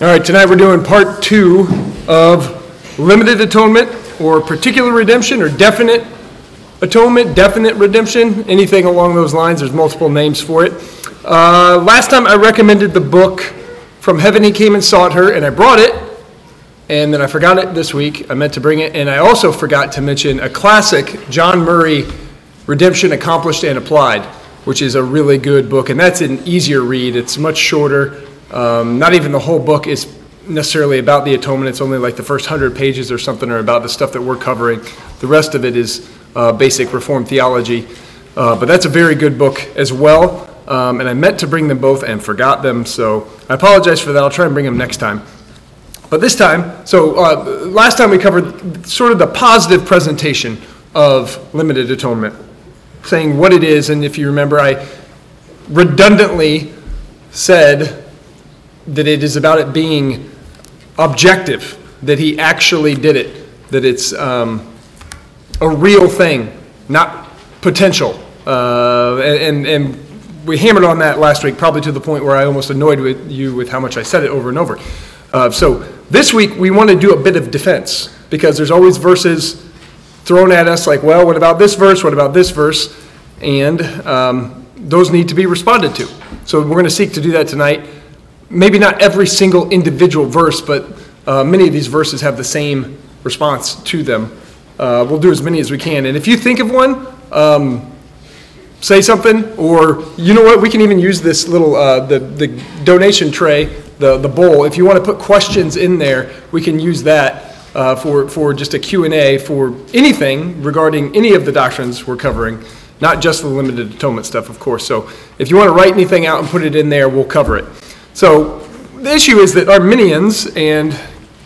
All right, tonight we're doing part two of limited atonement or particular redemption or definite atonement, definite redemption, anything along those lines. There's multiple names for it. Uh, last time I recommended the book From Heaven He Came and Sought Her, and I brought it, and then I forgot it this week. I meant to bring it, and I also forgot to mention a classic John Murray, Redemption Accomplished and Applied, which is a really good book, and that's an easier read. It's much shorter. Um, not even the whole book is necessarily about the atonement. It's only like the first hundred pages or something are about the stuff that we're covering. The rest of it is uh, basic Reformed theology. Uh, but that's a very good book as well. Um, and I meant to bring them both and forgot them, so I apologize for that. I'll try and bring them next time. But this time, so uh, last time we covered sort of the positive presentation of limited atonement, saying what it is, and if you remember, I redundantly said that it is about it being objective, that he actually did it, that it's um, a real thing, not potential. Uh, and, and we hammered on that last week, probably to the point where I almost annoyed with you with how much I said it over and over. Uh, so this week we want to do a bit of defense because there's always verses thrown at us like, well, what about this verse? What about this verse? And um, those need to be responded to. So we're going to seek to do that tonight maybe not every single individual verse, but uh, many of these verses have the same response to them. Uh, we'll do as many as we can. And if you think of one, um, say something, or you know what, we can even use this little uh, the the donation tray, the the bowl. If you want to put questions in there, we can use that uh, for for just a Q and A for anything regarding any of the doctrines we're covering. Not just the limited atonement stuff, of course. So if you want to write anything out and put it in there, we'll cover it. So the issue is that Arminians and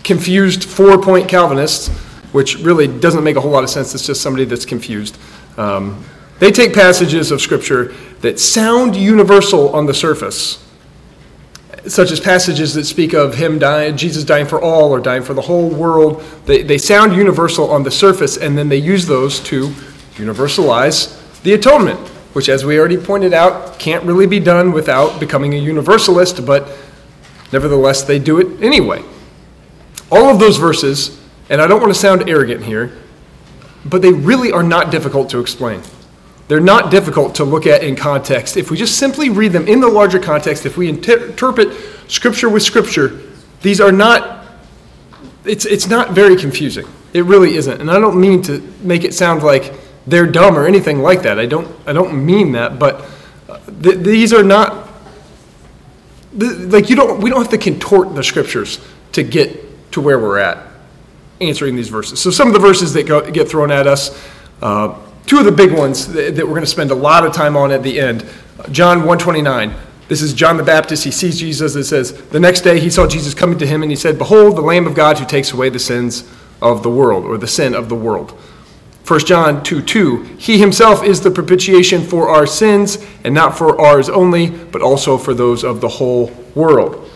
confused four point Calvinists, which really doesn't make a whole lot of sense, it's just somebody that's confused. Um, they take passages of Scripture that sound universal on the surface, such as passages that speak of him dying, Jesus dying for all or dying for the whole world. They, they sound universal on the surface, and then they use those to universalize the atonement which, as we already pointed out, can't really be done without becoming a universalist, but nevertheless, they do it anyway. All of those verses, and I don't want to sound arrogant here, but they really are not difficult to explain. They're not difficult to look at in context. If we just simply read them in the larger context, if we inter- interpret Scripture with Scripture, these are not, it's, it's not very confusing. It really isn't. And I don't mean to make it sound like they're dumb or anything like that. I don't, I don't mean that, but uh, th- these are not, th- like, you don't, we don't have to contort the scriptures to get to where we're at answering these verses. So, some of the verses that go, get thrown at us, uh, two of the big ones that, that we're going to spend a lot of time on at the end John 129. This is John the Baptist. He sees Jesus. and says, The next day he saw Jesus coming to him, and he said, Behold, the Lamb of God who takes away the sins of the world, or the sin of the world. 1 John 2 2, He himself is the propitiation for our sins, and not for ours only, but also for those of the whole world.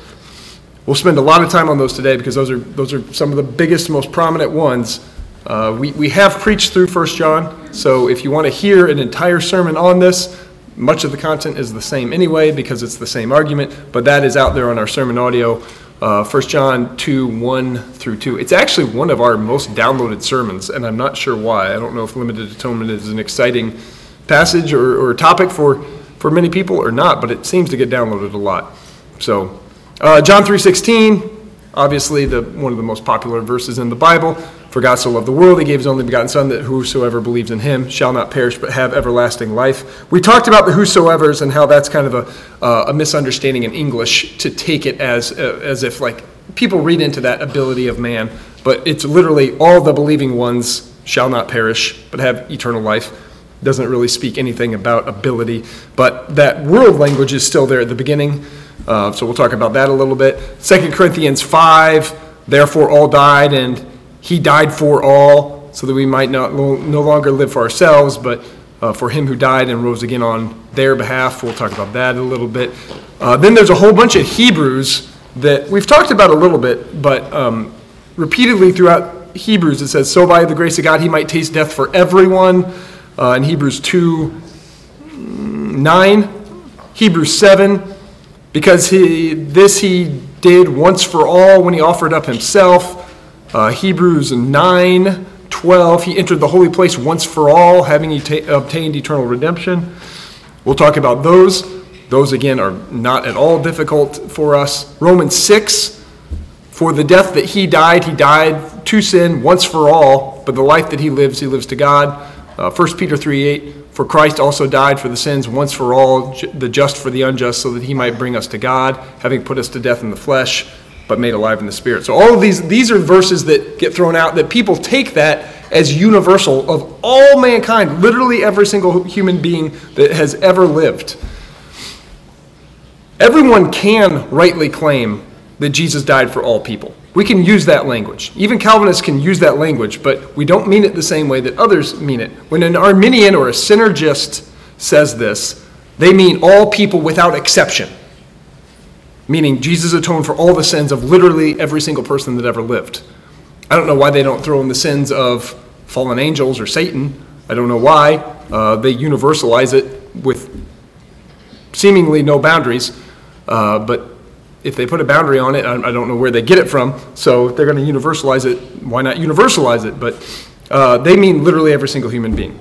We'll spend a lot of time on those today because those are, those are some of the biggest, most prominent ones. Uh, we, we have preached through 1 John, so if you want to hear an entire sermon on this, much of the content is the same anyway because it's the same argument, but that is out there on our SermonAudio uh, 1 John 2 1 through 2. It's actually one of our most downloaded sermons, and I'm not sure why. I don't know if limited atonement is an exciting passage or, or topic for, for many people or not, but it seems to get downloaded a lot. So, uh, John 3.16, obviously the, one of the most popular verses in the Bible. For God so loved the world, he gave his only begotten Son, that whosoever believes in him shall not perish but have everlasting life. We talked about the whosoever's and how that's kind of a, uh, a misunderstanding in English to take it as, uh, as if like people read into that ability of man, but it's literally all the believing ones shall not perish but have eternal life. Doesn't really speak anything about ability, but that world language is still there at the beginning. Uh, so we'll talk about that a little bit. Second Corinthians 5, therefore all died, and he died for all, so that we might not, no longer live for ourselves, but uh, for him who died and rose again on their behalf. We'll talk about that a little bit. Uh, then there's a whole bunch of Hebrews that we've talked about a little bit, but um, repeatedly throughout Hebrews it says, So by the grace of God he might taste death for everyone. Uh, in Hebrews 2 9, Hebrews 7, because he, this he did once for all when he offered up himself. Uh, Hebrews 9 12, he entered the holy place once for all, having obtained eternal redemption. We'll talk about those. Those, again, are not at all difficult for us. Romans 6, for the death that he died, he died to sin once for all, but the life that he lives, he lives to God. Uh, 1 Peter 3 8, for Christ also died for the sins once for all, the just for the unjust, so that he might bring us to God, having put us to death in the flesh, but made alive in the spirit. So all of these, these are verses that get thrown out that people take that as universal of all mankind, literally every single human being that has ever lived. Everyone can rightly claim that Jesus died for all people. We can use that language. Even Calvinists can use that language, but we don't mean it the same way that others mean it. When an Arminian or a synergist says this, they mean all people without exception, meaning Jesus atoned for all the sins of literally every single person that ever lived. I don't know why they don't throw in the sins of fallen angels or Satan. I don't know why. Uh, they universalize it with seemingly no boundaries, uh, but if they put a boundary on it, I, I don't know where they get it from. So if they're going to universalize it, why not universalize it? But uh, they mean literally every single human being.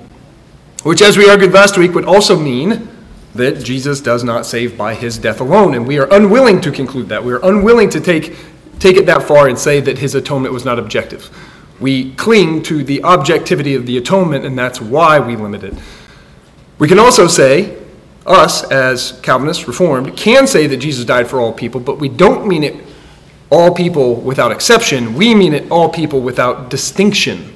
Which, as we argued last week, would also mean that Jesus does not save by his death alone. And we are unwilling to conclude that. We are unwilling to take, take it that far and say that his atonement was not objective. We cling to the objectivity of the atonement, and that's why we limit it. We can also say us, as Calvinists, Reformed, can say that Jesus died for all people, but we don't mean it all people without exception. We mean it all people without distinction.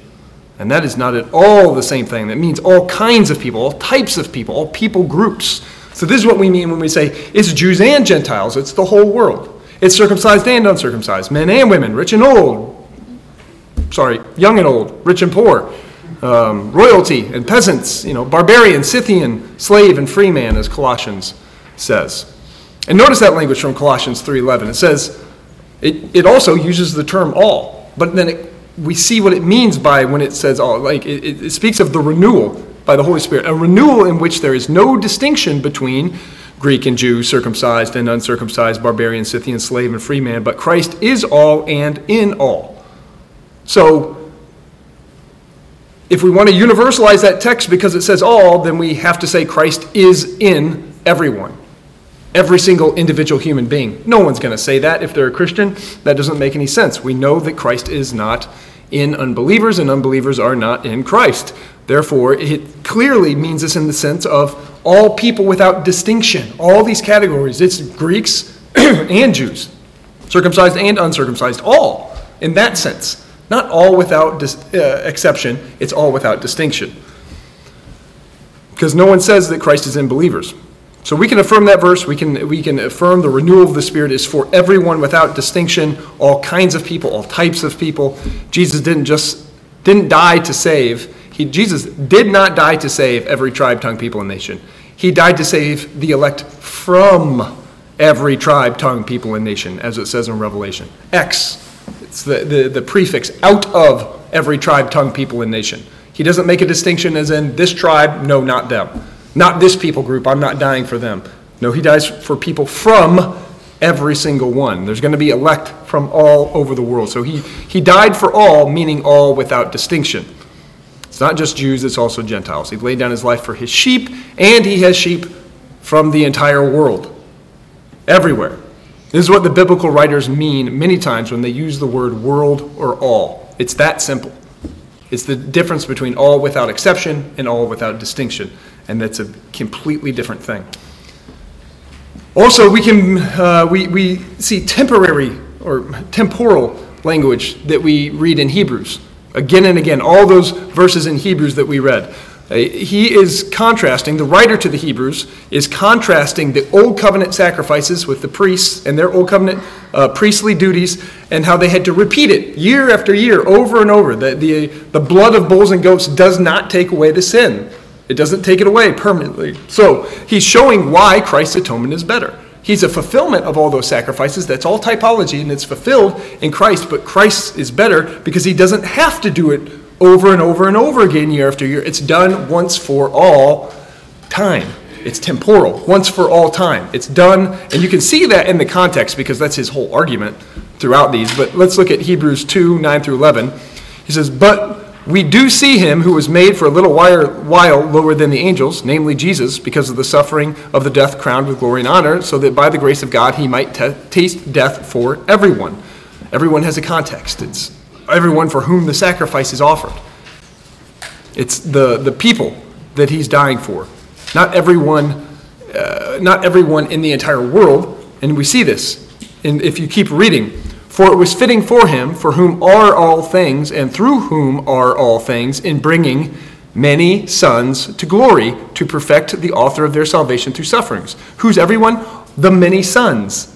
And that is not at all the same thing. That means all kinds of people, all types of people, all people groups. So, this is what we mean when we say it's Jews and Gentiles, it's the whole world. It's circumcised and uncircumcised, men and women, rich and old, sorry, young and old, rich and poor um, royalty and peasants, you know, barbarian, Scythian, slave, and free man, as Colossians says. And notice that language from Colossians 3.11. It says, it, it also uses the term all, but then it, we see what it means by when it says all. Like, it, it speaks of the renewal by the Holy Spirit, a renewal in which there is no distinction between Greek and Jew, circumcised and uncircumcised, barbarian, Scythian, slave, and free man, but Christ is all and in all. So, if we want to universalize that text because it says all, then we have to say Christ is in everyone, every single individual human being. No one's going to say that if they're a Christian. That doesn't make any sense. We know that Christ is not in unbelievers, and unbelievers are not in Christ. Therefore, it clearly means this in the sense of all people without distinction, all these categories. It's Greeks and Jews, circumcised and uncircumcised, all in that sense. Not all without dis- uh, exception, it's all without distinction. Because no one says that Christ is in believers. So we can affirm that verse. We can, we can affirm the renewal of the Spirit is for everyone without distinction, all kinds of people, all types of people. Jesus didn't just didn't die to save. He, Jesus did not die to save every tribe, tongue, people, and nation. He died to save the elect from every tribe, tongue, people, and nation, as it says in Revelation. X it's the, the, the prefix out of every tribe, tongue, people, and nation. He doesn't make a distinction as in this tribe, no, not them. Not this people group, I'm not dying for them. No, he dies for people from every single one. There's going to be elect from all over the world. So he, he died for all, meaning all without distinction. It's not just Jews, it's also Gentiles. He laid down his life for his sheep, and he has sheep from the entire world, everywhere. This is what the biblical writers mean many times when they use the word world or all. It's that simple. It's the difference between all without exception and all without distinction. And that's a completely different thing. Also, we can uh, we, we see temporary or temporal language that we read in Hebrews again and again. All those verses in Hebrews that we read. Uh, he is contrasting, the writer to the Hebrews is contrasting the Old Covenant sacrifices with the priests and their Old Covenant uh, priestly duties and how they had to repeat it year after year, over and over. The, the, the blood of bulls and goats does not take away the sin, it doesn't take it away permanently. So he's showing why Christ's atonement is better. He's a fulfillment of all those sacrifices. That's all typology, and it's fulfilled in Christ. But Christ is better because he doesn't have to do it over and over and over again, year after year. It's done once for all time. It's temporal, once for all time. It's done, and you can see that in the context because that's his whole argument throughout these. But let's look at Hebrews 2 9 through 11. He says, But we do see him who was made for a little while lower than the angels, namely Jesus, because of the suffering of the death crowned with glory and honor, so that by the grace of God he might t- taste death for everyone. Everyone has a context. It's everyone for whom the sacrifice is offered. It's the, the people that he's dying for. Not everyone, uh, not everyone in the entire world. And we see this. And if you keep reading, for it was fitting for him, for whom are all things, and through whom are all things, in bringing many sons to glory, to perfect the author of their salvation through sufferings. Who's everyone? The many sons.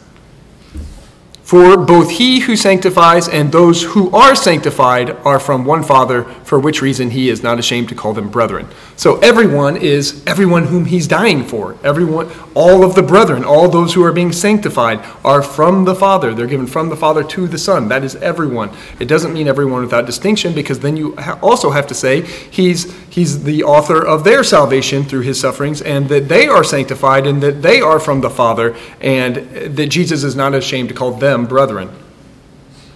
For both he who sanctifies and those who are sanctified are from one Father, for which reason he is not ashamed to call them brethren. So everyone is everyone whom he's dying for. Everyone, all of the brethren, all those who are being sanctified are from the Father. They're given from the Father to the Son. That is everyone. It doesn't mean everyone without distinction, because then you also have to say he's he's the author of their salvation through his sufferings, and that they are sanctified, and that they are from the Father, and that Jesus is not ashamed to call them them brethren.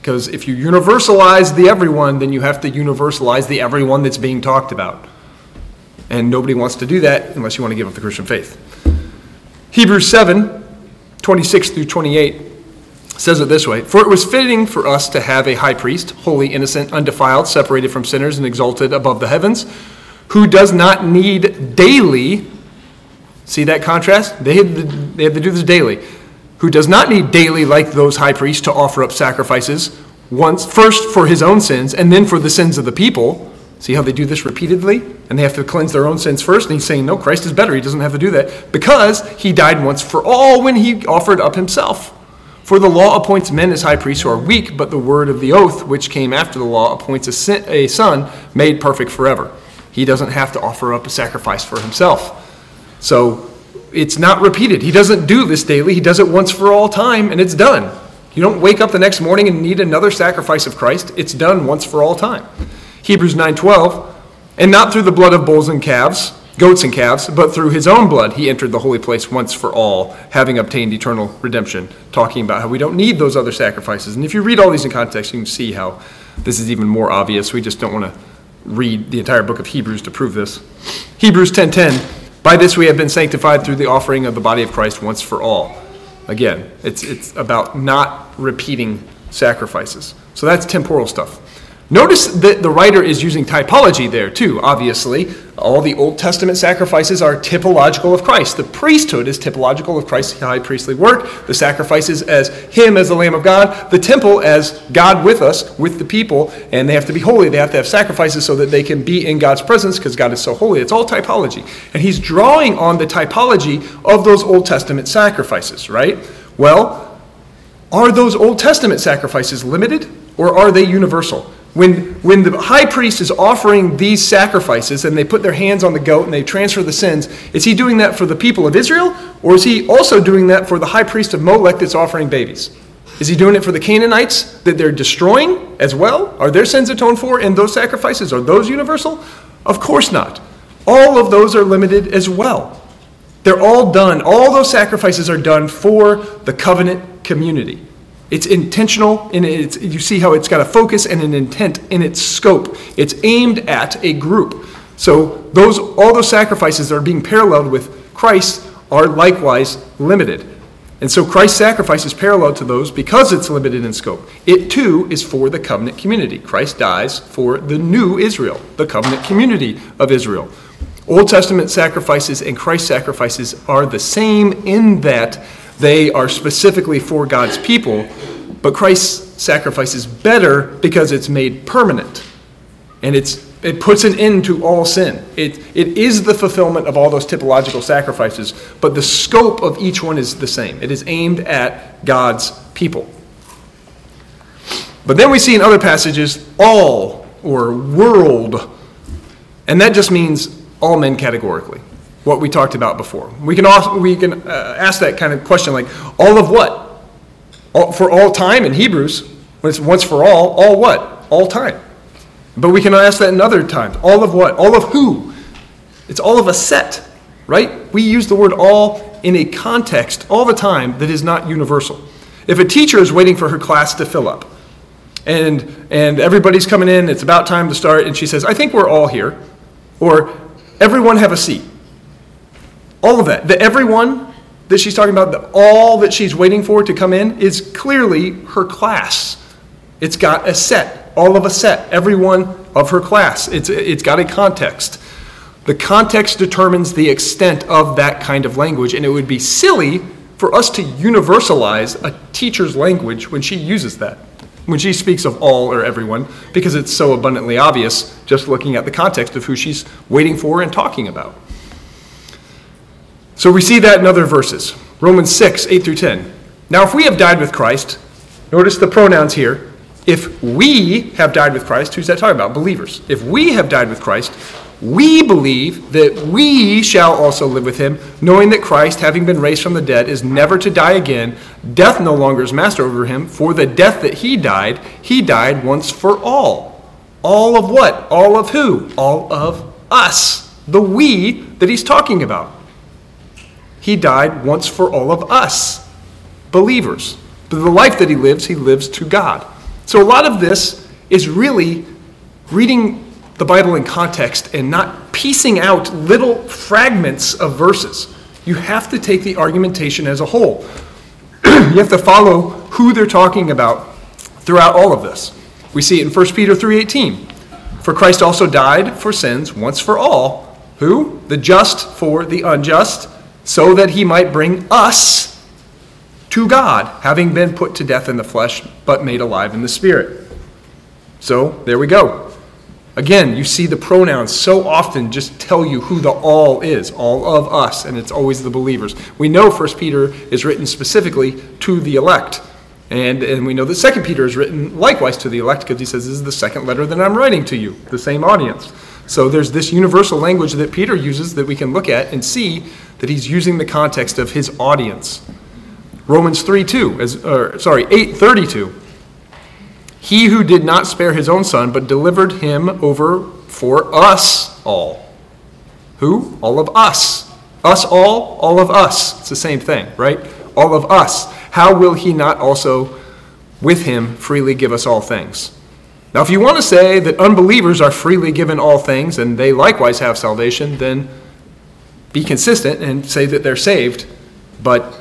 Because if you universalize the everyone, then you have to universalize the everyone that's being talked about. And nobody wants to do that unless you want to give up the Christian faith. Hebrews 7 26 through 28 says it this way For it was fitting for us to have a high priest, holy, innocent, undefiled, separated from sinners, and exalted above the heavens, who does not need daily. See that contrast? They had to, they had to do this daily who does not need daily, like those high priests, to offer up sacrifices, once first for his own sins and then for the sins of the people. See how they do this repeatedly? And they have to cleanse their own sins first. And he's saying, no, Christ is better. He doesn't have to do that because he died once for all when he offered up himself. For the law appoints men as high priests who are weak, but the word of the oath, which came after the law, appoints a, sin, a son made perfect forever. He doesn't have to offer up a sacrifice for himself. So it's not repeated. He doesn't do this daily. He does it once for all time and it's done. You don't wake up the next morning and need another sacrifice of Christ. It's done once for all time. Hebrews 9:12, and not through the blood of bulls and calves, goats and calves, but through his own blood he entered the holy place once for all, having obtained eternal redemption, talking about how we don't need those other sacrifices. And if you read all these in context, you can see how this is even more obvious. We just don't want to read the entire book of Hebrews to prove this. Hebrews 10:10 by this we have been sanctified through the offering of the body of Christ once for all. Again, it's, it's about not repeating sacrifices. So that's temporal stuff. Notice that the writer is using typology there too, obviously. All the Old Testament sacrifices are typological of Christ. The priesthood is typological of Christ's high priestly work. The sacrifices as Him as the Lamb of God. The temple as God with us, with the people. And they have to be holy. They have to have sacrifices so that they can be in God's presence because God is so holy. It's all typology. And he's drawing on the typology of those Old Testament sacrifices, right? Well, are those Old Testament sacrifices limited or are they universal? When, when the high priest is offering these sacrifices and they put their hands on the goat and they transfer the sins, is he doing that for the people of Israel? Or is he also doing that for the high priest of Molech that's offering babies? Is he doing it for the Canaanites that they're destroying as well? Are their sins atoned for in those sacrifices? Are those universal? Of course not. All of those are limited as well. They're all done, all those sacrifices are done for the covenant community. It's intentional, and it's, you see how it's got a focus and an intent in its scope. It's aimed at a group. So those all those sacrifices that are being paralleled with Christ are likewise limited. And so Christ's sacrifice is parallel to those because it's limited in scope. It too is for the covenant community. Christ dies for the new Israel, the covenant community of Israel. Old Testament sacrifices and Christ's sacrifices are the same in that they are specifically for God's people, but Christ's sacrifice is better because it's made permanent. And it's it puts an end to all sin. It, it is the fulfillment of all those typological sacrifices, but the scope of each one is the same. It is aimed at God's people. But then we see in other passages all or world, and that just means all men categorically what we talked about before. We can, also, we can uh, ask that kind of question like, all of what? All, for all time in Hebrews, when it's once for all, all what? All time. But we can ask that in other times. All of what? All of who? It's all of a set. right? We use the word all in a context all the time that is not universal. If a teacher is waiting for her class to fill up, and, and everybody's coming in, it's about time to start, and she says, I think we're all here, or everyone have a seat. All of that, the everyone that she's talking about, the all that she's waiting for to come in, is clearly her class. It's got a set, all of a set, everyone of her class. It's, it's got a context. The context determines the extent of that kind of language, and it would be silly for us to universalize a teacher's language when she uses that, when she speaks of all or everyone, because it's so abundantly obvious just looking at the context of who she's waiting for and talking about. So we see that in other verses. Romans 6, 8 through 10. Now, if we have died with Christ, notice the pronouns here. If we have died with Christ, who's that talking about? Believers. If we have died with Christ, we believe that we shall also live with him, knowing that Christ, having been raised from the dead, is never to die again. Death no longer is master over him, for the death that he died, he died once for all. All of what? All of who? All of us. The we that he's talking about. He died once for all of us, believers. But the life that he lives, he lives to God. So a lot of this is really reading the Bible in context and not piecing out little fragments of verses. You have to take the argumentation as a whole. you have to follow who they're talking about throughout all of this. We see it in 1 Peter 3:18. For Christ also died for sins once for all, who? The just for the unjust so that he might bring us to God, having been put to death in the flesh, but made alive in the spirit. So there we go. Again, you see the pronouns so often just tell you who the all is, all of us, and it's always the believers. We know 1 Peter is written specifically to the elect. And, and we know that 2 Peter is written likewise to the elect because he says, This is the second letter that I'm writing to you, the same audience. So there's this universal language that Peter uses that we can look at and see that he's using the context of his audience. Romans 3 2, as, or, sorry, 8 32. He who did not spare his own son, but delivered him over for us all. Who? All of us. Us all, all of us. It's the same thing, right? All of us. How will he not also with him freely give us all things? Now, if you want to say that unbelievers are freely given all things and they likewise have salvation, then be consistent and say that they're saved. But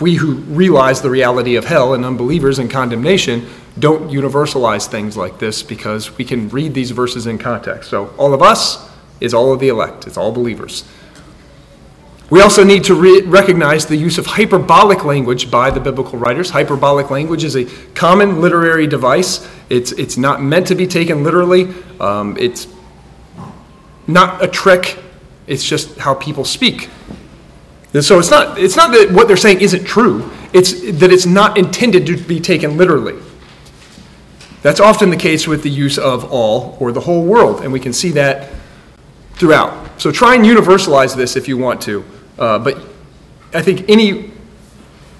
we who realize the reality of hell and unbelievers and condemnation don't universalize things like this because we can read these verses in context. So, all of us is all of the elect, it's all believers. We also need to re- recognize the use of hyperbolic language by the biblical writers. Hyperbolic language is a common literary device. It's, it's not meant to be taken literally, um, it's not a trick, it's just how people speak. And so it's not, it's not that what they're saying isn't true, it's that it's not intended to be taken literally. That's often the case with the use of all or the whole world, and we can see that throughout. So try and universalize this if you want to. Uh, but I think any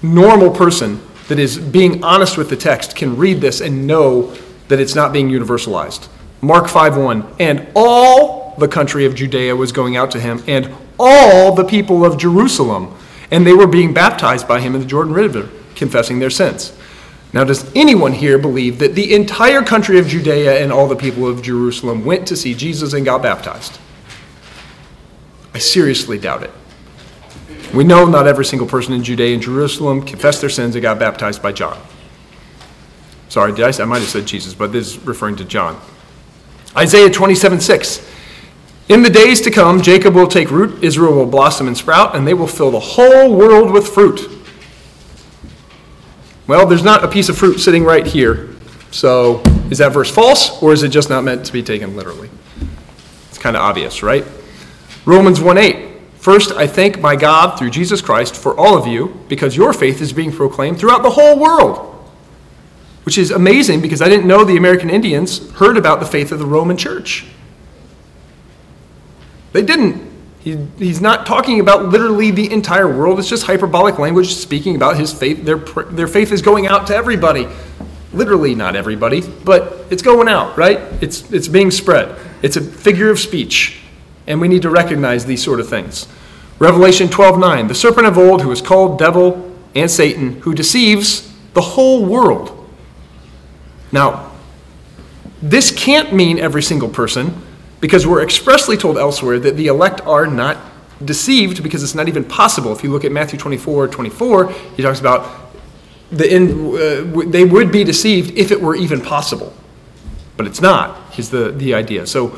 normal person that is being honest with the text can read this and know that it's not being universalized. Mark 5:1 and all the country of Judea was going out to him and all the people of Jerusalem and they were being baptized by him in the Jordan River confessing their sins. Now does anyone here believe that the entire country of Judea and all the people of Jerusalem went to see Jesus and got baptized? I seriously doubt it. We know not every single person in Judea and Jerusalem confessed their sins and got baptized by John. Sorry, I, I might have said Jesus, but this is referring to John. Isaiah 27 6. In the days to come, Jacob will take root, Israel will blossom and sprout, and they will fill the whole world with fruit. Well, there's not a piece of fruit sitting right here. So is that verse false, or is it just not meant to be taken literally? It's kind of obvious, right? Romans 1 8. First, I thank my God through Jesus Christ for all of you because your faith is being proclaimed throughout the whole world. Which is amazing because I didn't know the American Indians heard about the faith of the Roman church. They didn't. He, he's not talking about literally the entire world. It's just hyperbolic language speaking about his faith. Their, their faith is going out to everybody. Literally, not everybody, but it's going out, right? It's, it's being spread. It's a figure of speech. And we need to recognize these sort of things. Revelation 12:9, the serpent of old who is called devil and Satan, who deceives the whole world. Now, this can't mean every single person because we're expressly told elsewhere that the elect are not deceived because it's not even possible. If you look at Matthew 24, 24, he talks about the end, uh, they would be deceived if it were even possible. But it's not, is the, the idea. So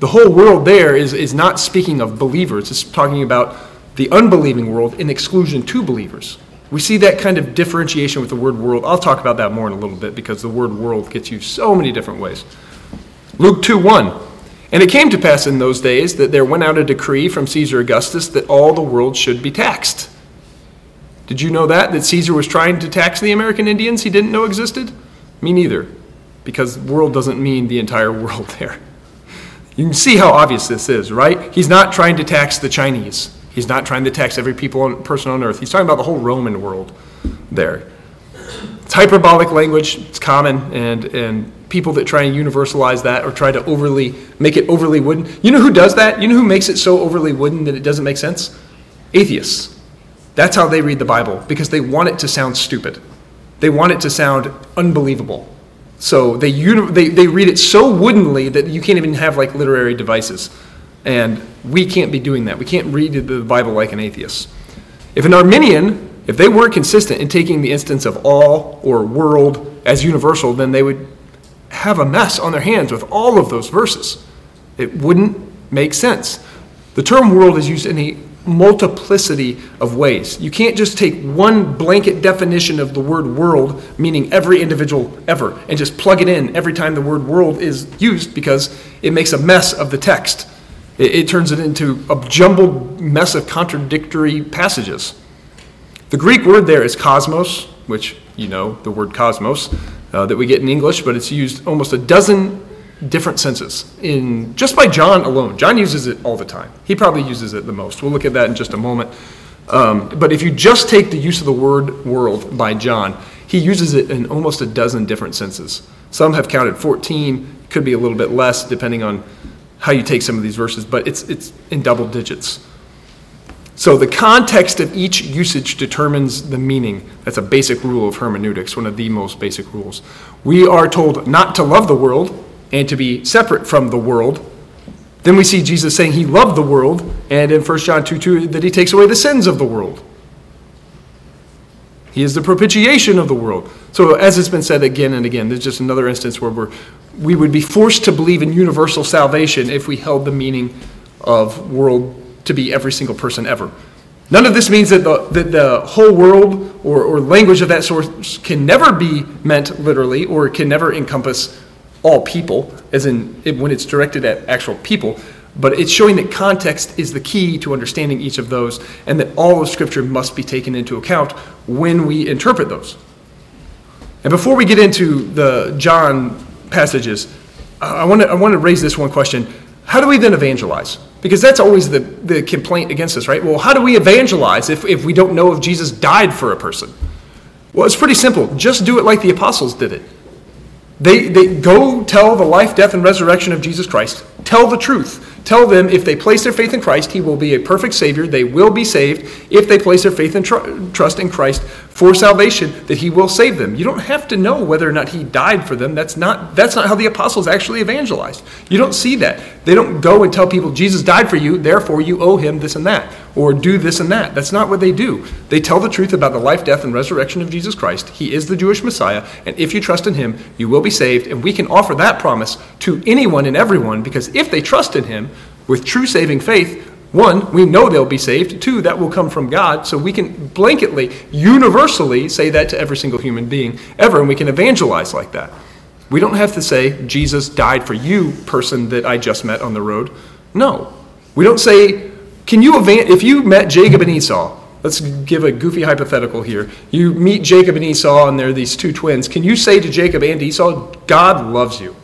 the whole world there is, is not speaking of believers, it's talking about the unbelieving world in exclusion to believers. We see that kind of differentiation with the word world. I'll talk about that more in a little bit because the word world gets you so many different ways. Luke 2 1. And it came to pass in those days that there went out a decree from Caesar Augustus that all the world should be taxed. Did you know that? That Caesar was trying to tax the American Indians he didn't know existed? Me neither, because world doesn't mean the entire world there. You can see how obvious this is, right? He's not trying to tax the Chinese. He's not trying to tax every people on, person on earth. He's talking about the whole Roman world there. It's hyperbolic language, it's common, and, and people that try and universalize that or try to overly make it overly wooden. You know who does that? You know who makes it so overly wooden that it doesn't make sense? Atheists. That's how they read the Bible because they want it to sound stupid. They want it to sound unbelievable. So they, they, they read it so woodenly that you can't even have like literary devices. And we can't be doing that. We can't read the Bible like an atheist. If an Arminian, if they weren't consistent in taking the instance of all or world as universal, then they would have a mess on their hands with all of those verses. It wouldn't make sense. The term world is used in a multiplicity of ways. You can't just take one blanket definition of the word world, meaning every individual ever, and just plug it in every time the word world is used because it makes a mess of the text. It, it turns it into a jumbled mess of contradictory passages. The Greek word there is cosmos, which you know, the word cosmos uh, that we get in English, but it's used almost a dozen different senses in just by John alone. John uses it all the time. He probably uses it the most. We'll look at that in just a moment. Um, but if you just take the use of the word world by John, he uses it in almost a dozen different senses. Some have counted 14, could be a little bit less depending on how you take some of these verses, but it's, it's in double digits. So the context of each usage determines the meaning. That's a basic rule of hermeneutics, one of the most basic rules. We are told not to love the world, and to be separate from the world. Then we see Jesus saying he loved the world, and in 1 John 2 2, that he takes away the sins of the world. He is the propitiation of the world. So, as it's been said again and again, there's just another instance where we're, we would be forced to believe in universal salvation if we held the meaning of world to be every single person ever. None of this means that the, that the whole world or, or language of that sort can never be meant literally or can never encompass all people, as in it, when it's directed at actual people, but it's showing that context is the key to understanding each of those and that all of Scripture must be taken into account when we interpret those. And before we get into the John passages, I want to I want to raise this one question. How do we then evangelize? Because that's always the, the complaint against us, right? Well, how do we evangelize if, if we don't know if Jesus died for a person? Well, it's pretty simple. Just do it like the apostles did it. They, they go tell the life, death, and resurrection of Jesus Christ. Tell the truth. Tell them if they place their faith in Christ, He will be a perfect Savior. They will be saved if they place their faith and tr- trust in Christ for salvation, that He will save them. You don't have to know whether or not He died for them. That's not, that's not how the apostles actually evangelized. You don't see that. They don't go and tell people, Jesus died for you, therefore you owe Him this and that, or do this and that. That's not what they do. They tell the truth about the life, death, and resurrection of Jesus Christ. He is the Jewish Messiah, and if you trust in Him, you will be saved. And we can offer that promise to anyone and everyone because if they trust in Him, with true saving faith, one, we know they'll be saved. Two, that will come from God. So we can blanketly, universally say that to every single human being ever, and we can evangelize like that. We don't have to say, Jesus died for you, person that I just met on the road. No. We don't say, can you, evan- if you met Jacob and Esau, let's give a goofy hypothetical here. You meet Jacob and Esau, and they're these two twins. Can you say to Jacob and Esau, God loves you?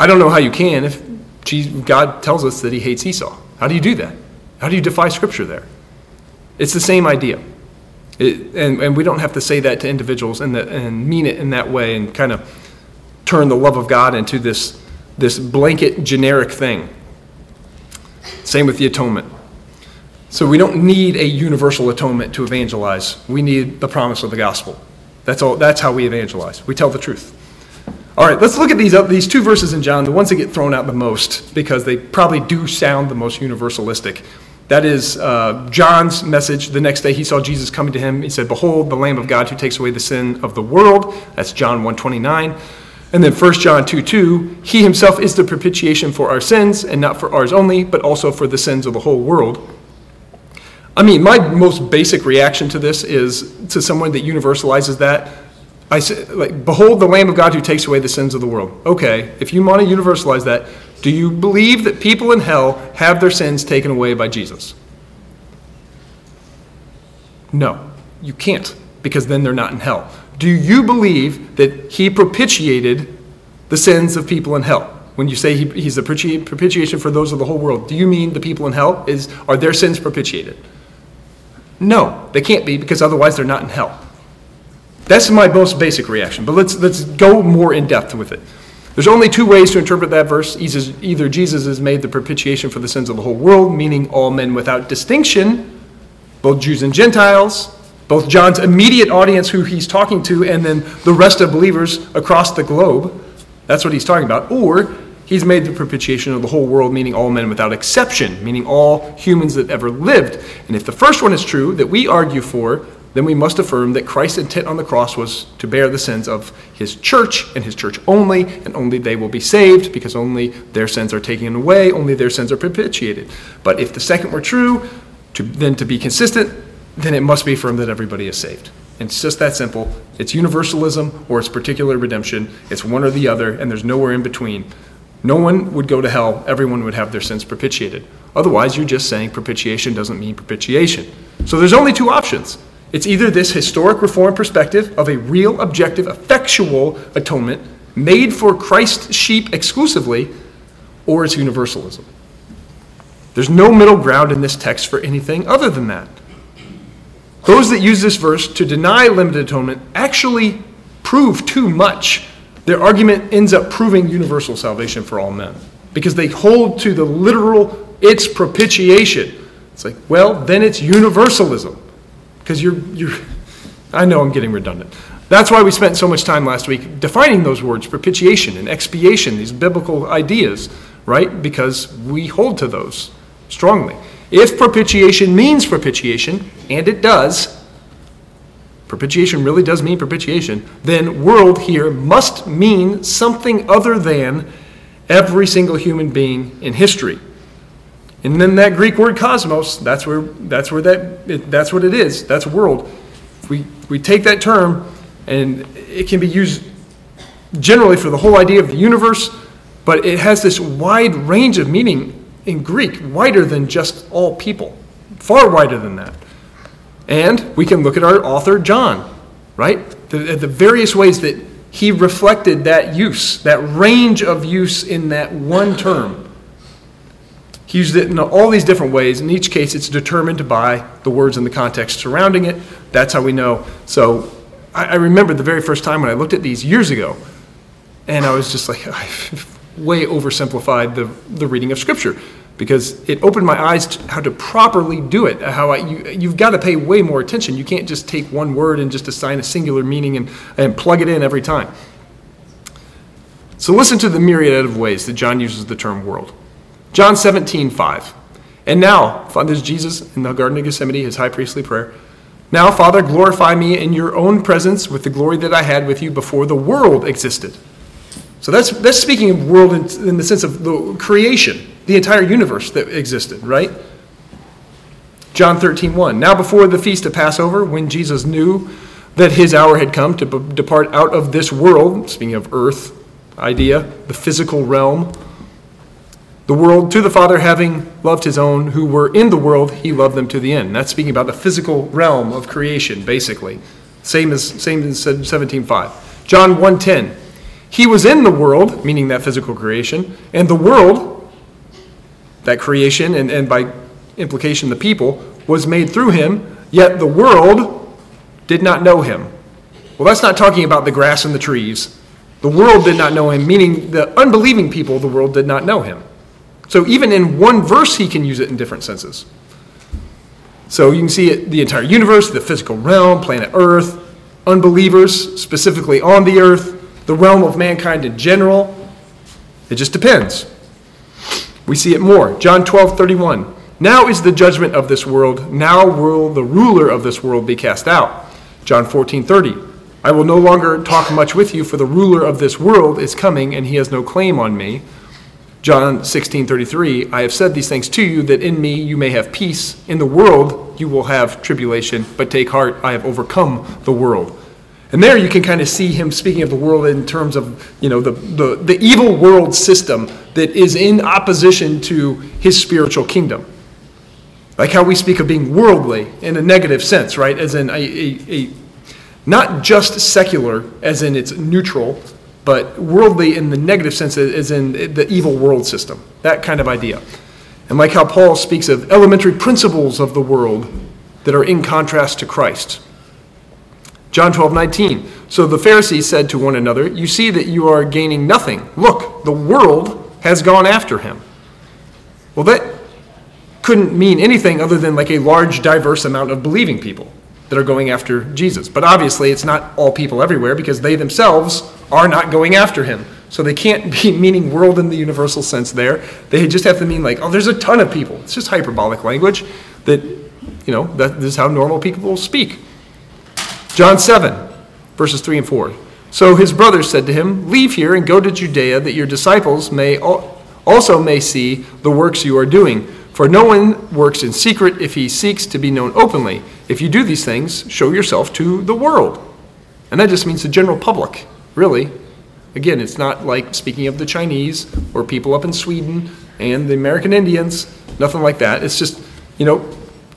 I don't know how you can if God tells us that he hates Esau. How do you do that? How do you defy Scripture there? It's the same idea. It, and, and we don't have to say that to individuals and, the, and mean it in that way and kind of turn the love of God into this, this blanket generic thing. Same with the atonement. So we don't need a universal atonement to evangelize. We need the promise of the gospel. That's all that's how we evangelize. We tell the truth. All right, let's look at these, uh, these two verses in John, the ones that get thrown out the most, because they probably do sound the most universalistic. That is uh, John's message. The next day he saw Jesus coming to him. He said, Behold, the Lamb of God who takes away the sin of the world. That's John 129. And then 1 John 2 2, he himself is the propitiation for our sins, and not for ours only, but also for the sins of the whole world. I mean, my most basic reaction to this is to someone that universalizes that. I say, like, behold the Lamb of God who takes away the sins of the world. Okay, if you want to universalize that, do you believe that people in hell have their sins taken away by Jesus? No, you can't, because then they're not in hell. Do you believe that he propitiated the sins of people in hell? When you say he, he's a propitiation for those of the whole world, do you mean the people in hell? Is, are their sins propitiated? No, they can't be because otherwise they're not in hell. That's my most basic reaction, but let's, let's go more in depth with it. There's only two ways to interpret that verse. Either Jesus has made the propitiation for the sins of the whole world, meaning all men without distinction, both Jews and Gentiles, both John's immediate audience, who he's talking to, and then the rest of believers across the globe. That's what he's talking about. Or he's made the propitiation of the whole world, meaning all men without exception, meaning all humans that ever lived. And if the first one is true, that we argue for, then we must affirm that Christ's intent on the cross was to bear the sins of his church and his church only, and only they will be saved because only their sins are taken away, only their sins are propitiated. But if the second were true, to, then to be consistent, then it must be affirmed that everybody is saved. And it's just that simple. It's universalism or it's particular redemption. It's one or the other, and there's nowhere in between. No one would go to hell, everyone would have their sins propitiated. Otherwise, you're just saying propitiation doesn't mean propitiation. So there's only two options. It's either this historic reform perspective of a real, objective, effectual atonement made for Christ's sheep exclusively, or it's universalism. There's no middle ground in this text for anything other than that. Those that use this verse to deny limited atonement actually prove too much. Their argument ends up proving universal salvation for all men because they hold to the literal, it's propitiation. It's like, well, then it's universalism because you're, you're, I know I'm getting redundant. That's why we spent so much time last week defining those words, propitiation and expiation, these biblical ideas, right? Because we hold to those strongly. If propitiation means propitiation, and it does, propitiation really does mean propitiation, then world here must mean something other than every single human being in history. And then that Greek word cosmos, that's where that's where that that's what it is. That's world. We we take that term and it can be used generally for the whole idea of the universe, but it has this wide range of meaning in Greek, wider than just all people, far wider than that. And we can look at our author, John, right? The, the various ways that he reflected that use, that range of use in that one term. He used it in all these different ways. In each case, it's determined by the words and the context surrounding it. That's how we know. So I, I remember the very first time when I looked at these years ago, and I was just like, I way oversimplified the, the reading of Scripture because it opened my eyes to how to properly do it. How I, you, you've got to pay way more attention. You can't just take one word and just assign a singular meaning and, and plug it in every time. So listen to the myriad of ways that John uses the term world. John 17, 5. And now, there's Jesus in the Garden of Gethsemane, his high priestly prayer. Now, Father, glorify me in your own presence with the glory that I had with you before the world existed. So that's, that's speaking of world in, in the sense of the creation, the entire universe that existed, right? John 13, 1. Now, before the feast of Passover, when Jesus knew that his hour had come to b- depart out of this world, speaking of earth idea, the physical realm, the world to the Father, having loved his own who were in the world, he loved them to the end. That's speaking about the physical realm of creation, basically. Same as same as 17.5. John 1.10. He was in the world, meaning that physical creation, and the world, that creation, and, and by implication the people, was made through him, yet the world did not know him. Well, that's not talking about the grass and the trees. The world did not know him, meaning the unbelieving people of the world did not know him. So even in one verse, he can use it in different senses. So you can see it, the entire universe, the physical realm, planet Earth, unbelievers specifically on the earth, the realm of mankind in general. It just depends. We see it more. John 12, 31. Now is the judgment of this world. Now will the ruler of this world be cast out. John 14, 30. I will no longer talk much with you, for the ruler of this world is coming, and he has no claim on me. John 16, 33. I have said these things to you, that in me you may have peace. In the world you will have tribulation, but take heart, I have overcome the world. And there you can kind of see him speaking of the world in terms of, you know, the, the, the evil world system that is in opposition to his spiritual kingdom. Like how we speak of being worldly in a negative sense, right? As in a, a, a not just secular, as in it's neutral, but worldly in the negative sense, is in the evil world system. That kind of idea. And like how Paul speaks of elementary principles of the world that are in contrast to Christ. John 12, 19. So the Pharisees said to one another, You see that you are gaining nothing. Look, the world has gone after him. Well, that couldn't mean anything other than like a large, diverse amount of believing people that are going after Jesus. But obviously, it's not all people everywhere because they themselves are not going after him. So they can't be meaning world in the universal sense there. They just have to mean like, oh, there's a ton of people. It's just hyperbolic language that, you know, that this is how normal people speak. John 7, verses 3 and 4. So his brothers said to him, Leave here and go to Judea, that your disciples may also may see the works you are doing. For no one works in secret if he seeks to be known openly. If you do these things, show yourself to the world. And that just means the general public, really. Again, it's not like speaking of the Chinese or people up in Sweden and the American Indians, nothing like that. It's just, you know,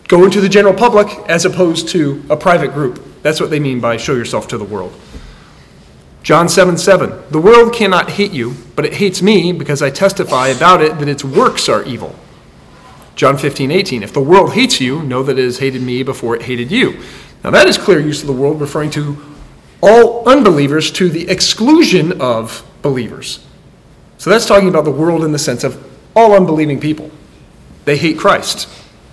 go into the general public as opposed to a private group. That's what they mean by show yourself to the world. John 7 7. The world cannot hate you, but it hates me because I testify about it that its works are evil. John 15 18. If the world hates you, know that it has hated me before it hated you. Now, that is clear use of the world, referring to all unbelievers to the exclusion of believers. So that's talking about the world in the sense of all unbelieving people. They hate Christ.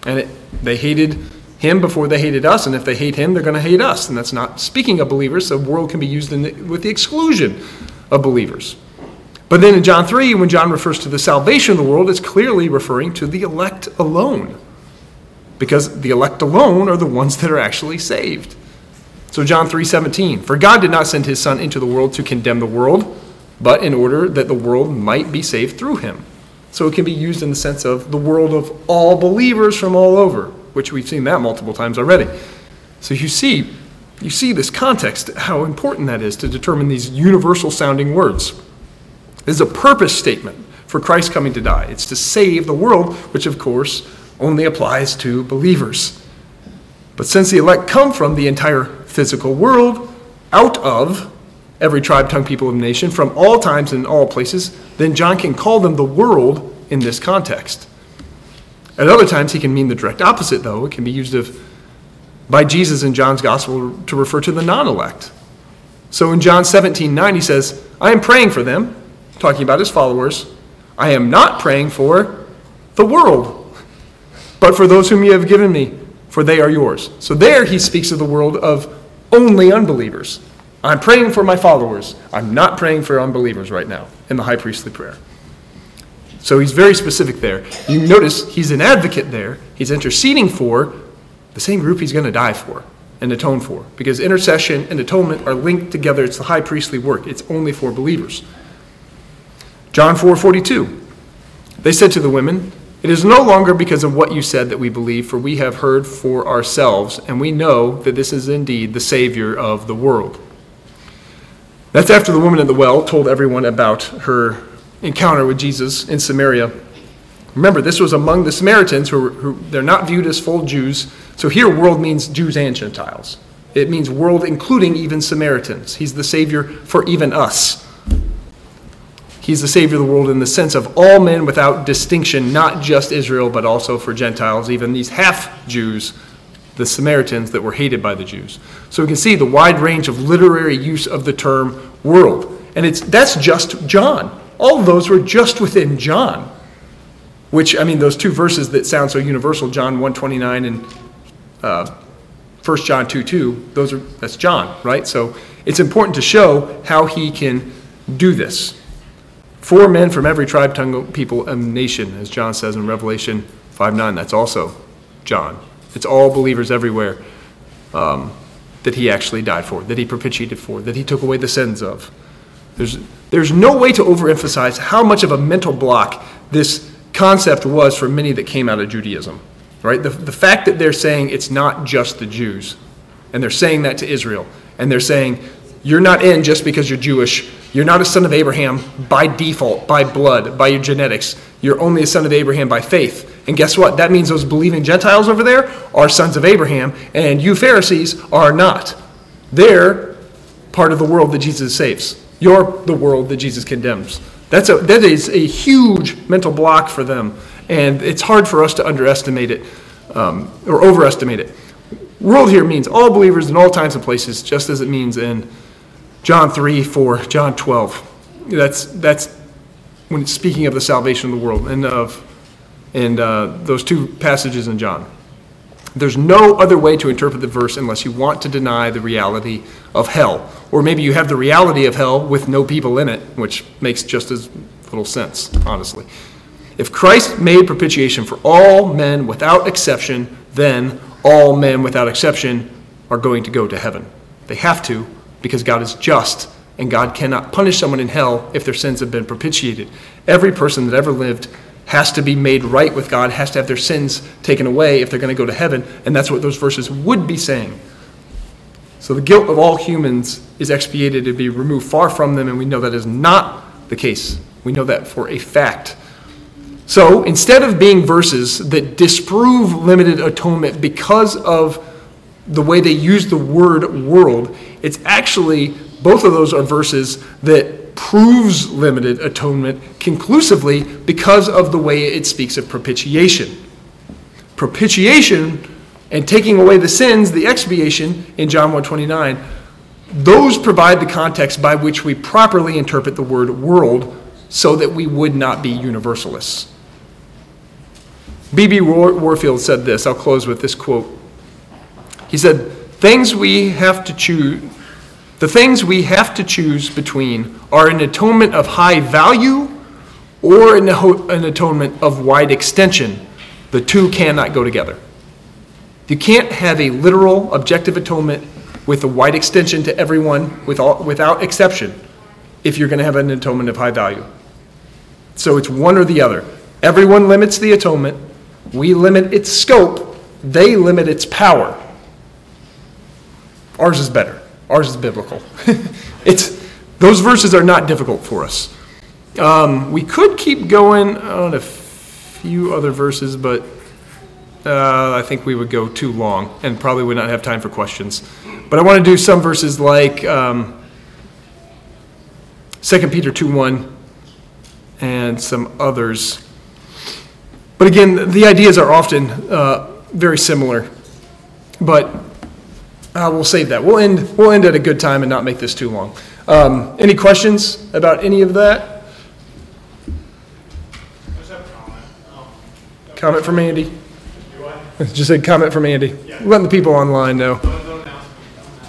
And it, they hated him before they hated us, and if they hate him, they're going to hate us. And that's not speaking of believers. The world can be used the, with the exclusion of believers. But then in John 3, when John refers to the salvation of the world, it's clearly referring to the elect alone. Because the elect alone are the ones that are actually saved. So John 3:17, for God did not send his son into the world to condemn the world, but in order that the world might be saved through him. So it can be used in the sense of the world of all believers from all over which we've seen that multiple times already. So you see, you see this context, how important that is to determine these universal sounding words. This is a purpose statement for Christ coming to die. It's to save the world, which of course only applies to believers. But since the elect come from the entire physical world, out of every tribe, tongue, people, and nation, from all times and all places, then John can call them the world in this context. At other times, he can mean the direct opposite, though. It can be used of, by Jesus in John's gospel to refer to the non elect. So in John 17 9, he says, I am praying for them, talking about his followers. I am not praying for the world, but for those whom you have given me, for they are yours. So there he speaks of the world of only unbelievers. I'm praying for my followers. I'm not praying for unbelievers right now in the high priestly prayer. So he's very specific there. You notice he's an advocate there. He's interceding for the same group he's going to die for and atone for. Because intercession and atonement are linked together. It's the high priestly work. It's only for believers. John 4:42. They said to the women, "It is no longer because of what you said that we believe, for we have heard for ourselves, and we know that this is indeed the savior of the world." That's after the woman at the well told everyone about her encounter with Jesus in Samaria. Remember, this was among the Samaritans who, who they're not viewed as full Jews. So here, world means Jews and Gentiles. It means world, including even Samaritans. He's the Savior for even us. He's the Savior of the world in the sense of all men without distinction, not just Israel, but also for Gentiles, even these half Jews, the Samaritans that were hated by the Jews. So we can see the wide range of literary use of the term world. And it's, that's just John. All those were just within John. Which, I mean, those two verses that sound so universal, John 129 and uh, 1 John 2 2, those are, that's John, right? So it's important to show how he can do this. For men from every tribe, tongue, people, and nation, as John says in Revelation 5 9. That's also John. It's all believers everywhere um, that he actually died for, that he propitiated for, that he took away the sins of. There's, there's no way to overemphasize how much of a mental block this concept was for many that came out of Judaism. Right? The, the fact that they're saying it's not just the Jews, and they're saying that to Israel, and they're saying, you're not in just because you're Jewish. You're not a son of Abraham by default, by blood, by your genetics. You're only a son of Abraham by faith. And guess what? That means those believing Gentiles over there are sons of Abraham, and you Pharisees are not. They're part of the world that Jesus saves. You're the world that Jesus condemns. That's a, that is a huge mental block for them, and it's hard for us to underestimate it um, or overestimate it. World here means all believers in all times and places, just as it means in John 3, 4, John 12. That's, that's when speaking of the salvation of the world and of and uh, those two passages in John. There's no other way to interpret the verse unless you want to deny the reality of hell. Or maybe you have the reality of hell with no people in it, which makes just as little sense, honestly. If Christ made propitiation for all men without exception, then all men without exception are going to go to heaven. They have to because God is just and God cannot punish someone in hell if their sins have been propitiated. Every person that ever lived has to be made right with God, has to have their sins taken away if they're going to go to heaven, and that's what those verses would be saying. So the guilt of all humans is expiated to be removed far from them, and we know that is not the case. We know that for a fact. So instead of being verses that disprove limited atonement because of the way they use the word world, it's actually, both of those are verses that proves limited atonement conclusively because of the way it speaks of propitiation. Propitiation and taking away the sins, the expiation in John 129, those provide the context by which we properly interpret the word world so that we would not be universalists. B.B. Warfield said this. I'll close with this quote. He said, Things we have to choose the things we have to choose between are an atonement of high value or an, an atonement of wide extension. The two cannot go together. You can't have a literal, objective atonement with a wide extension to everyone with all, without exception if you're going to have an atonement of high value. So it's one or the other. Everyone limits the atonement, we limit its scope, they limit its power. Ours is better. Ours is biblical. it's, those verses are not difficult for us. Um, we could keep going on a few other verses, but uh, I think we would go too long and probably would not have time for questions. But I want to do some verses like um, 2 Peter 2 1 and some others. But again, the ideas are often uh, very similar. But uh, we'll save that. We'll end, we'll end at a good time and not make this too long. Um, any questions about any of that? Comment from Andy? Just a comment from Andy. Letting the people online know.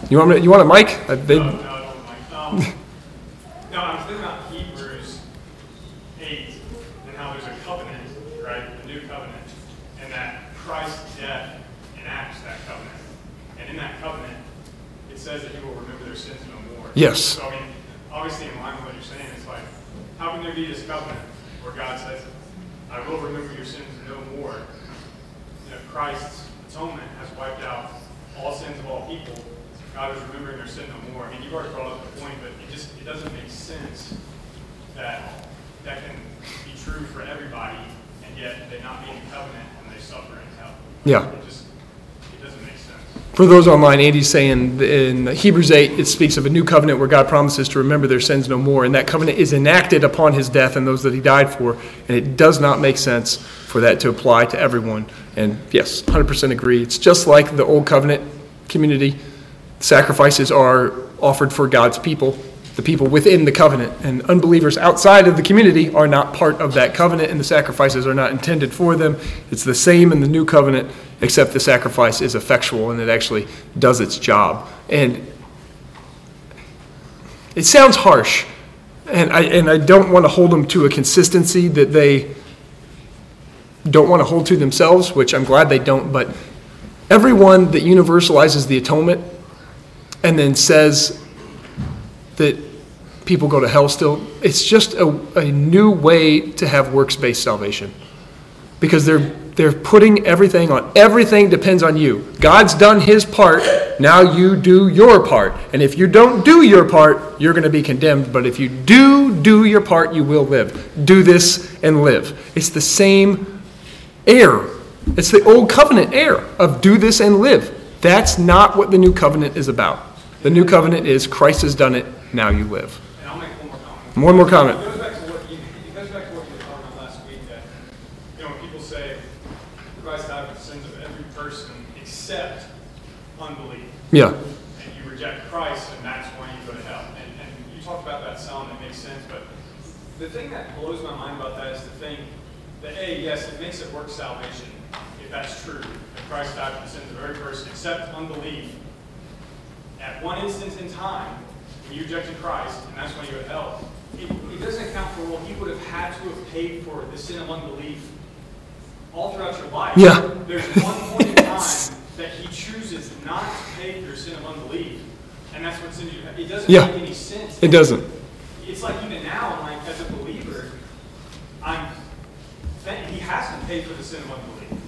You want, me, you want a mic? Uh, they, Yes. So, I mean, obviously, in line with what you're saying, it's like, how can there be this covenant where God says, I will remember your sins no more? You know, Christ's atonement has wiped out all sins of all people. God is remembering their sin no more. I mean, you've already brought up the point, but it just it doesn't make sense that that can be true for everybody, and yet they not be in covenant and they suffer in hell. Yeah. For those online, Andy's saying in Hebrews 8, it speaks of a new covenant where God promises to remember their sins no more. And that covenant is enacted upon his death and those that he died for. And it does not make sense for that to apply to everyone. And yes, 100% agree. It's just like the old covenant community. Sacrifices are offered for God's people, the people within the covenant. And unbelievers outside of the community are not part of that covenant, and the sacrifices are not intended for them. It's the same in the new covenant, except the sacrifice is effectual and it actually does its job. And it sounds harsh, and I, and I don't want to hold them to a consistency that they don't want to hold to themselves, which I'm glad they don't, but everyone that universalizes the atonement and then says that people go to hell still, it's just a, a new way to have works-based salvation. Because they're, they're putting everything on, everything depends on you. God's done his part, now you do your part. And if you don't do your part, you're going to be condemned. But if you do do your part, you will live. Do this and live. It's the same air. It's the old covenant air of do this and live. That's not what the new covenant is about. The new covenant is Christ has done it, now you live. And I'll make one more comment. One more comment. It goes back to what you, it goes back to what you were talking about last week, that, you know, when people say, Christ died for the sins of every person except unbelief. Yeah. And you reject Christ, and that's why you go to hell. And, and you talked about that some, it makes sense, but the thing that blows my mind about that is the thing, that A, yes, it makes it work salvation, if that's true, that Christ died for the sins of every person except unbelief. At one instance in time, when you rejected Christ, and that's why you go to hell, it, it doesn't account for, well, he would have had to have paid for the sin of unbelief all throughout your life. Yeah. There's one point in time that he chooses not to pay for your sin of unbelief, and that's what's in you. It doesn't Yeah. make any sense. It doesn't. It's like even now, I'm like, as a believer, I'm, he hasn't paid for the sin of unbelief.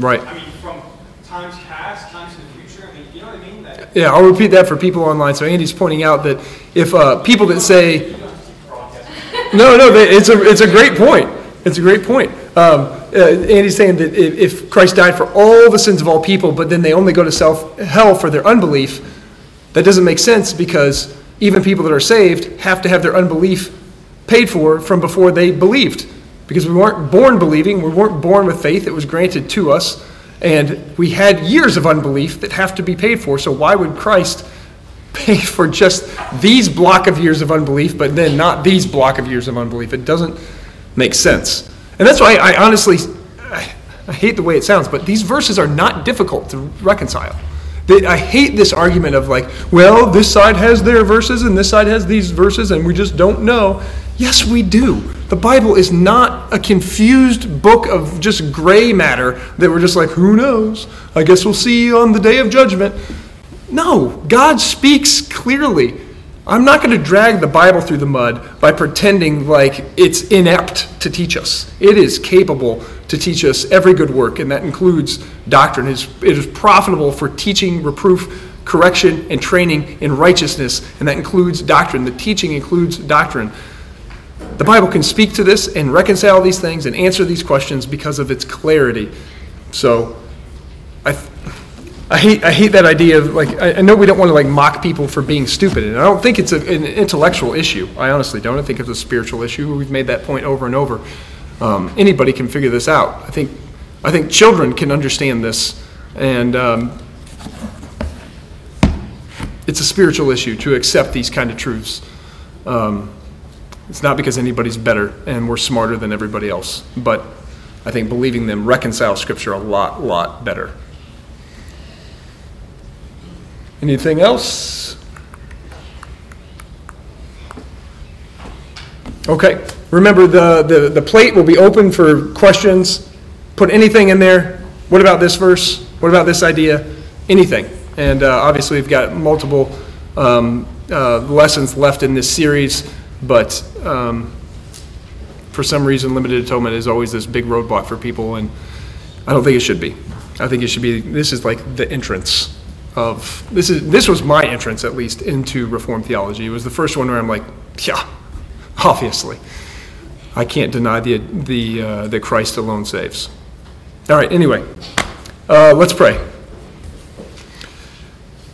Right. I mean, from times past, times in the future, I mean, you know what I mean? That, Yeah, I'll repeat that for people online. So Andy's pointing out that if uh, people that say, no, no, it's a, it's a great point. It's a great point. Um, uh, Andy's saying that if, if Christ died for all the sins of all people, but then they only go to self hell for their unbelief, that doesn't make sense because even people that are saved have to have their unbelief paid for from before they believed. Because we weren't born believing, we weren't born with faith, it was granted to us. And we had years of unbelief that have to be paid for. So why would Christ pay for just these block of years of unbelief, but then not these block of years of unbelief? It doesn't make sense. And that's why I honestly, I hate the way it sounds, but these verses are not difficult to reconcile. I hate this argument of like, well, this side has their verses and this side has these verses and we just don't know. Yes, we do. The Bible is not a confused book of just gray matter that we're just like, who knows? I guess we'll see on the day of judgment. No, God speaks clearly. I'm not going to drag the Bible through the mud by pretending like it's inept to teach us. It is capable to teach us every good work, and that includes doctrine. It is, it is profitable for teaching, reproof, correction, and training in righteousness, and that includes doctrine. The teaching includes doctrine. The Bible can speak to this and reconcile these things and answer these questions because of its clarity. So, I, I hate, I hate that idea of like, I, I know we don't want to like mock people for being stupid, and I don't think it's a, an intellectual issue. I honestly don't. I think it's a spiritual issue. We've made that point over and over. Um, anybody can figure this out. I think, I think children can understand this, and um, it's a spiritual issue to accept these kind of truths. Um, it's not because anybody's better and we're smarter than everybody else, but I think believing them reconciles Scripture a lot, lot better. Anything else? Okay, remember the, the, the plate will be open for questions. Put anything in there. What about this verse? What about this idea? Anything. And uh, obviously, we've got multiple um, uh, lessons left in this series, but um, for some reason, limited atonement is always this big roadblock for people, and I don't think it should be. I think it should be, this is like the entrance of, this is, this was my entrance, at least, into Reformed theology. It was the first one where I'm like, yeah, obviously. I can't deny the, the, uh, that Christ alone saves. All right, anyway, uh, let's pray.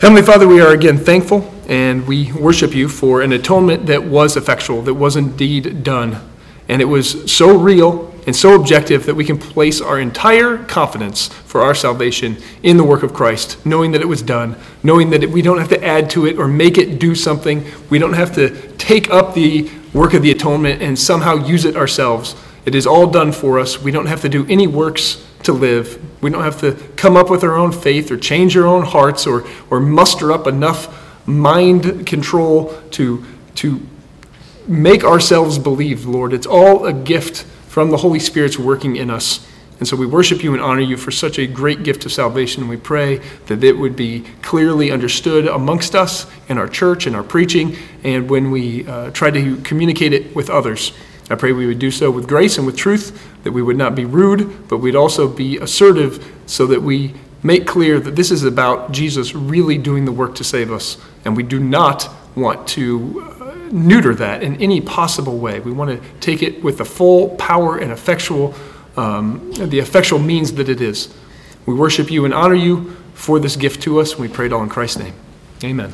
Heavenly Father, we are again thankful and we worship you for an atonement that was effectual, that was indeed done. And it was so real and so objective that we can place our entire confidence for our salvation in the work of Christ, knowing that it was done, knowing that we don't have to add to it or make it do something. We don't have to take up the work of the atonement and somehow use it ourselves. It is all done for us. We don't have to do any works to live. We don't have to come up with our own faith or change our own hearts or, or muster up enough mind control to, to make ourselves believe, Lord. It's all a gift from the Holy Spirit's working in us. And so we worship you and honor you for such a great gift of salvation. And we pray that it would be clearly understood amongst us in our church and our preaching, and when we uh, try to communicate it with others. I pray we would do so with grace and with truth, that we would not be rude, but we'd also be assertive so that we make clear that this is about Jesus really doing the work to save us. And we do not want to uh, neuter that in any possible way. We want to take it with the full power and effectual, um, the effectual means that it is. We worship you and honor you for this gift to us, and we pray it all in Christ's name. Amen.